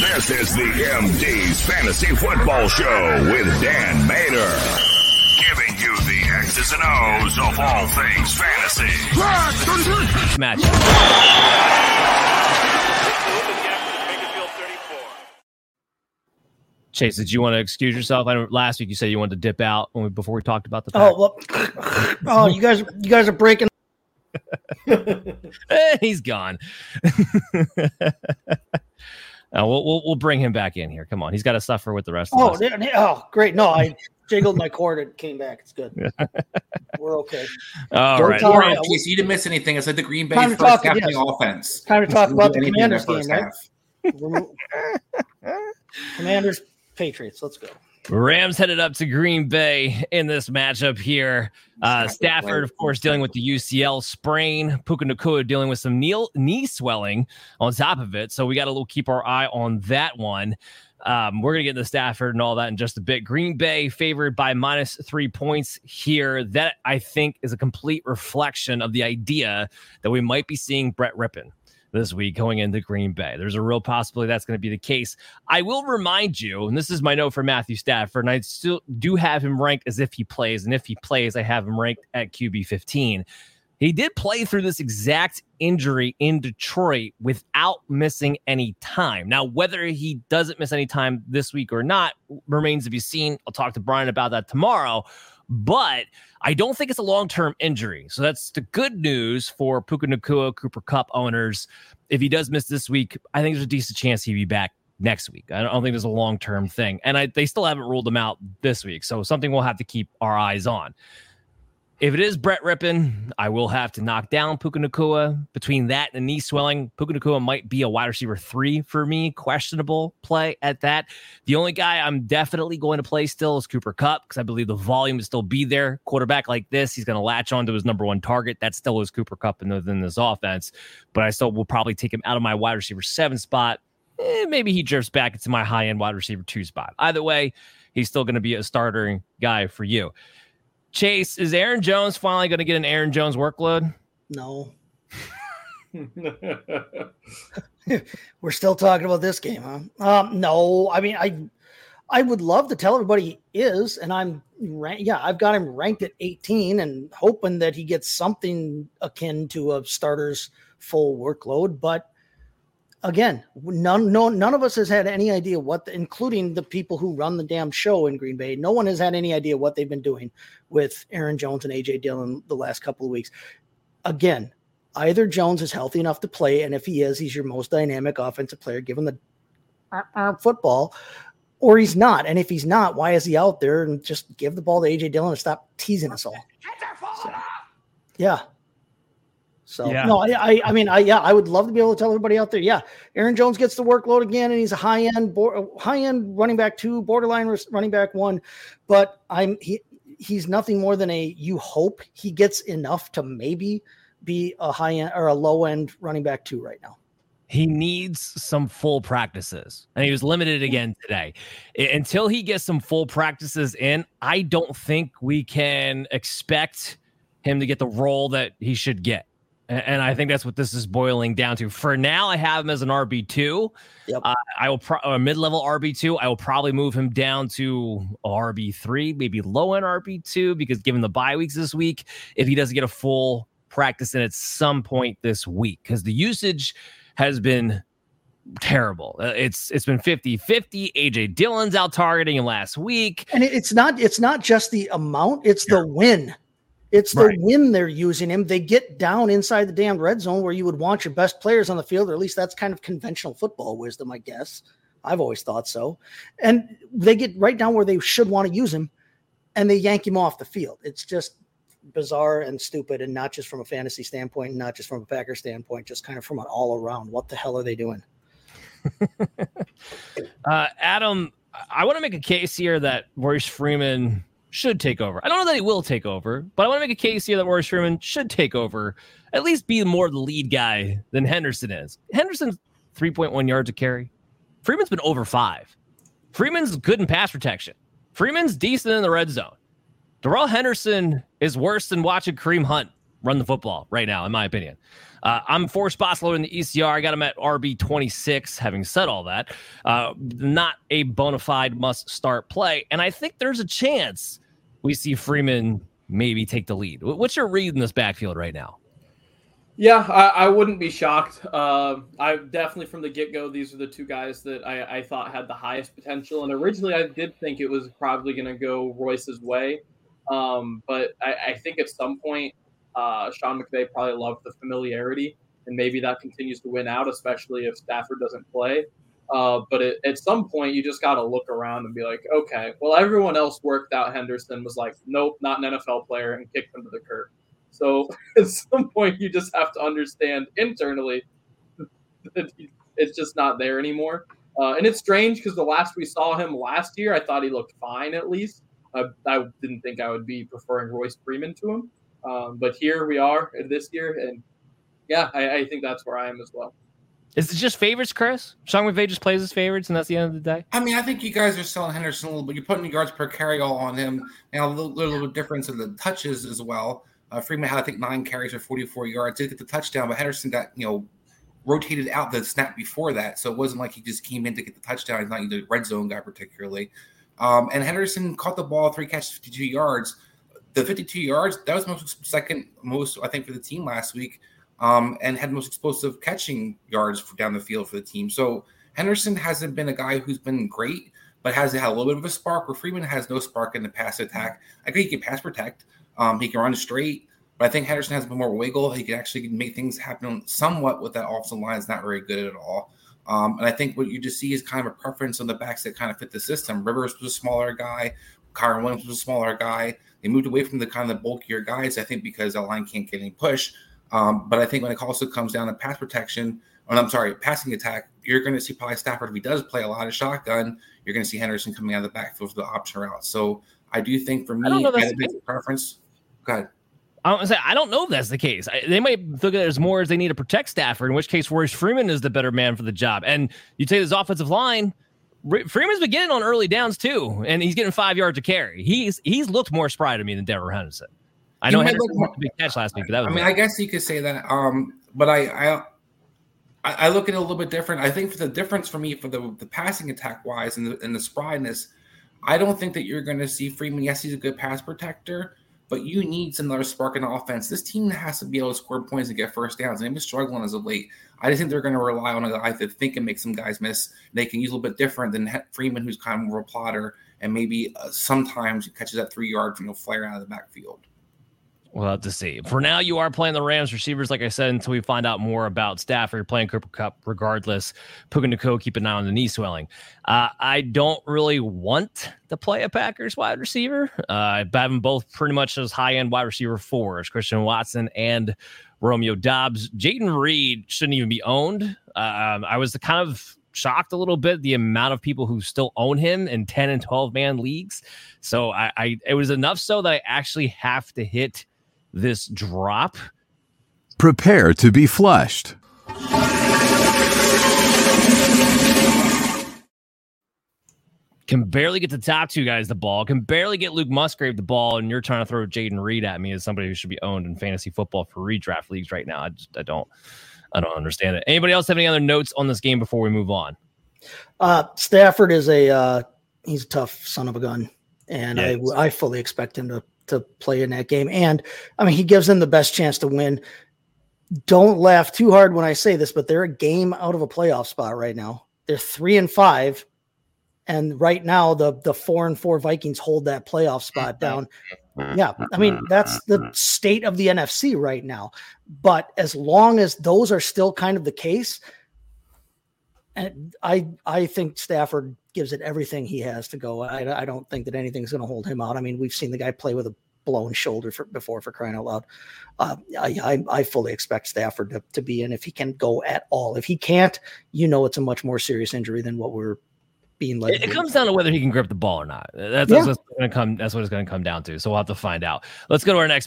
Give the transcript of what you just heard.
This is the MD's Fantasy Football Show with Dan Mater. Giving you the X's and O's of all things fantasy. Match. Chase, did you want to excuse yourself? I don't. Last week you said you wanted to dip out when we, before we talked about the. Oh well. Oh, you guys, you guys are breaking. Eh, he's gone. Uh, we'll, we'll we'll bring him back in here. Come on, he's got to suffer with the rest of Oh, us. yeah, yeah, oh, great! No, I jiggled my cord. It came back. It's good. We're okay. All Don't right. tell- All right, Chase, you didn't miss anything. I said the Green Bay Time first talk, half yes. the offense. Time to talk about the Commanders first game, right? half. Commanders, Patriots. Let's go. Rams headed up to Green Bay in this matchup here. Uh, Stafford, of course, dealing with the UCL sprain. Puka Nacua dealing with some knee, knee swelling on top of it. So we got to keep our eye on that one. Um, we're going to get into Stafford and all that in just a bit. Green Bay favored by minus three points here. That I think is a complete reflection of the idea that we might be seeing Brett Rypien this week going into Green Bay. There's a real possibility that's going to be the case. I will remind you, and this is my note for Matthew Stafford, and I still do have him ranked as if he plays. And if he plays, I have him ranked at QB 15. He did play through this exact injury in Detroit without missing any time. Now, whether he doesn't miss any time this week or not remains to be seen. I'll talk to Brian about that tomorrow. But I don't think it's a long term injury. So that's the good news for Puka Nacua, Cooper Kupp owners. If he does miss this week, I think there's a decent chance he'd be back next week. I don't, think there's a long term thing. And I, they still haven't ruled him out this week. So something we'll have to keep our eyes on. If it is Brett Rypien, I will have to knock down Puka Nacua. Between that and knee swelling, Puka Nacua might be a wide receiver three for me. Questionable play at that. The only guy I'm definitely going to play still is Cooper Kupp because I believe the volume will still be there. Quarterback like this, he's going to latch on to his number one target. That still is Cooper Kupp in, in this offense. But I still will probably take him out of my wide receiver seven spot. Eh, maybe he drifts back into my high end wide receiver two spot. Either way, he's still going to be a starter guy for you. Chase, is Aaron Jones finally going to get an Aaron Jones workload? No, we're still talking about this game, huh? Um, no, I mean, I, I would love to tell everybody he is, and I'm, ran- yeah, I've got him ranked at 18, and hoping that he gets something akin to a starter's full workload. But again, none, no, none of us has had any idea what, the, including the people who run the damn show in Green Bay. No one has had any idea what they've been doing with Aaron Jones and AJ Dillon the last couple of weeks. Again, either Jones is healthy enough to play, and if he is, he's your most dynamic offensive player given the uh, uh, football, or he's not. And if he's not, why is he out there? And just give the ball to AJ Dillon and stop teasing us all. So, yeah. So Yeah. no, I, I, I mean, I, yeah, I would love to be able to tell everybody out there, yeah, Aaron Jones gets the workload again, and he's a high end, high end running back two, borderline running back one, but I'm he, he's nothing more than a. You hope he gets enough to maybe be a high end or a low end running back two right now. He needs some full practices, and he was limited again today. I- Until he gets some full practices in, I don't think we can expect him to get the role that he should get. A- And I think that's what this is boiling down to. For now, I have him as an RB two. Yep. Uh, I will pro- a mid level RB two. I will probably move him down to RB three, maybe low end RB two, because given the bye weeks this week, if he doesn't get a full practice in at some point this week, because the usage has been terrible. Uh, It's it's been 50-50. AJ Dillon's out targeting him last week. And it's not it's not just the amount, it's the win. It's the Right. win they're using him. They get down inside the damn red zone where you would want your best players on the field, or at least that's kind of conventional football wisdom, I guess. I've always thought so. And they get right down where they should want to use him and they yank him off the field. It's just bizarre and stupid, and not just from a fantasy standpoint, not just from a Packer standpoint, just kind of from an all around. What the hell are they doing? Uh, Adam, I want to make a case here that Royce Freeman should take over. I don't know that he will take over, but I want to make a case here that Royce Freeman should take over, at least be more the lead guy than Henderson is. Henderson's 3.1 yards a carry. Freeman's been over five. Freeman's good in pass protection. Freeman's decent in the red zone. Darrell Henderson is worse than watching Kareem Hunt run the football right now, in my opinion. Uh, I'm four spots lower in the ECR. I got him at RB 26. Having said all that, uh, not a bona fide must start play. And I think there's a chance we see Freeman maybe take the lead. What's your read in this backfield right now? Yeah, I, I wouldn't be shocked. Uh, I definitely from the get go, these are the two guys that I, I, thought had the highest potential. And originally, I did think it was probably going to go Royce's way. Um, but I, I, think at some point, uh, Sean McVay probably loved the familiarity, and maybe that continues to win out, especially if Stafford doesn't play. Uh, but it, at some point, you just got to look around and be like, okay, well, everyone else worked out. Henderson was like, nope, not an NFL player, and kicked him to the curb. So at some point, you just have to understand internally that it's just not there anymore. Uh, and it's strange because the last we saw him last year, I thought he looked fine at least. I, I didn't think I would be preferring Royce Freeman to him. Um, but here we are this year, and yeah, I, I think that's where I am as well. Is it just favorites, Chris? Sean McVay just plays his favorites, and that's the end of the day. I mean, I think you guys are selling Henderson a little bit. You're putting yards per carry all on him, and a little, little difference in the touches as well. Uh, Freeman had, I think, nine carries for 44 yards. Did get the touchdown, but Henderson got you know rotated out the snap before that, so it wasn't like he just came in to get the touchdown. He's not the red zone guy particularly. Um, and Henderson caught the ball, three catches, 52 yards. The 52 yards that was most second most I think for the team last week um, and had most explosive catching yards down the field for the team. So Henderson hasn't been a guy who's been great, but has had a little bit of a spark. Where Freeman has no spark in the pass attack. I think he can pass protect. Um, he can run straight, but I think Henderson has a bit more wiggle. He can actually make things happen somewhat with that offensive line. Is not very good at all. Um, and I think what you just see is kind of a preference on the backs that kind of fit the system. Rivers was a smaller guy. Kyren Williams was a smaller guy. They moved away from the kind of the bulkier guys, I think, because the line can't get any push. Um, but I think when it also comes down to pass protection, or I'm sorry, passing attack, you're going to see probably Stafford if he does play a lot of shotgun. You're going to see Henderson coming out of the backfield for the option route. So I do think for me, I don't know that's the preference. Go ahead. I say I don't know if that's the case. I, they might look at it as more as they need to protect Stafford, in which case Royce Freeman is the better man for the job. And you take this offensive line, Freeman's been getting on early downs too, and he's getting five yards to carry. He's he's looked more spry to me than Devery Henderson. I know Henderson look, a big catch last week, but that was. I mean, I guess you could say that. Um, but I, I, I look at it a little bit different. I think for the difference for me for the the passing attack wise and the and the spryness, I don't think that you're going to see Freeman. Yes, he's a good pass protector, but you need some other spark in the offense. This team has to be able to score points and get first downs. They've been struggling as of late. I just think they're going to rely on a guy that think and make some guys miss. They can use a little bit different than Freeman, who's kind of a plotter and maybe uh, sometimes he catches that three yard you know flare out of the backfield. We'll have to see. For now, you are playing the Rams receivers, like I said, until we find out more about Stafford. playing Cooper Kupp regardless. Puka Nacua, keep an eye on the knee swelling. Uh, I don't really want to play a Packers wide receiver. Uh, I have them both pretty much as high end wide receiver fours, Christian Watson and Romeo Doubs. Jayden Reed shouldn't even be owned. Uh, I was kind of shocked a little bit the amount of people who still own him in 10 and 12 man leagues. So I, I it was enough so that I actually have to hit this drop. Prepare to be flushed. Can barely get the top two guys the ball, can barely get Luke Musgrave the ball, and you're trying to throw Jayden Reed at me as somebody who should be owned in fantasy football for redraft leagues right now. I just I don't I don't understand it. Anybody else have any other notes on this game before we move on? Uh, Stafford is a uh, he's a tough son of a gun, and I I fully expect him to to play in that game. And I mean, he gives them the best chance to win. Don't laugh too hard when I say this, but they're a game out of a playoff spot right now. They're three and five. And right now, the the four and four Vikings hold that playoff spot mm-hmm. down. Mm-hmm. Yeah, I mean mm-hmm. that's the state of the NFC right now. But as long as those are still kind of the case, and I I think Stafford gives it everything he has to go. I, I don't think that anything's going to hold him out. I mean, we've seen the guy play with a blown shoulder for, before for crying out loud. Uh, I, I, I fully expect Stafford to, to be in if he can go at all. If he can't, you know, it's a much more serious injury than what we're being led. It, it comes down to whether he can grip the ball or not. That's, yeah. that's what's going to come. That's what it's going to come down to. So we'll have to find out. Let's go to our next.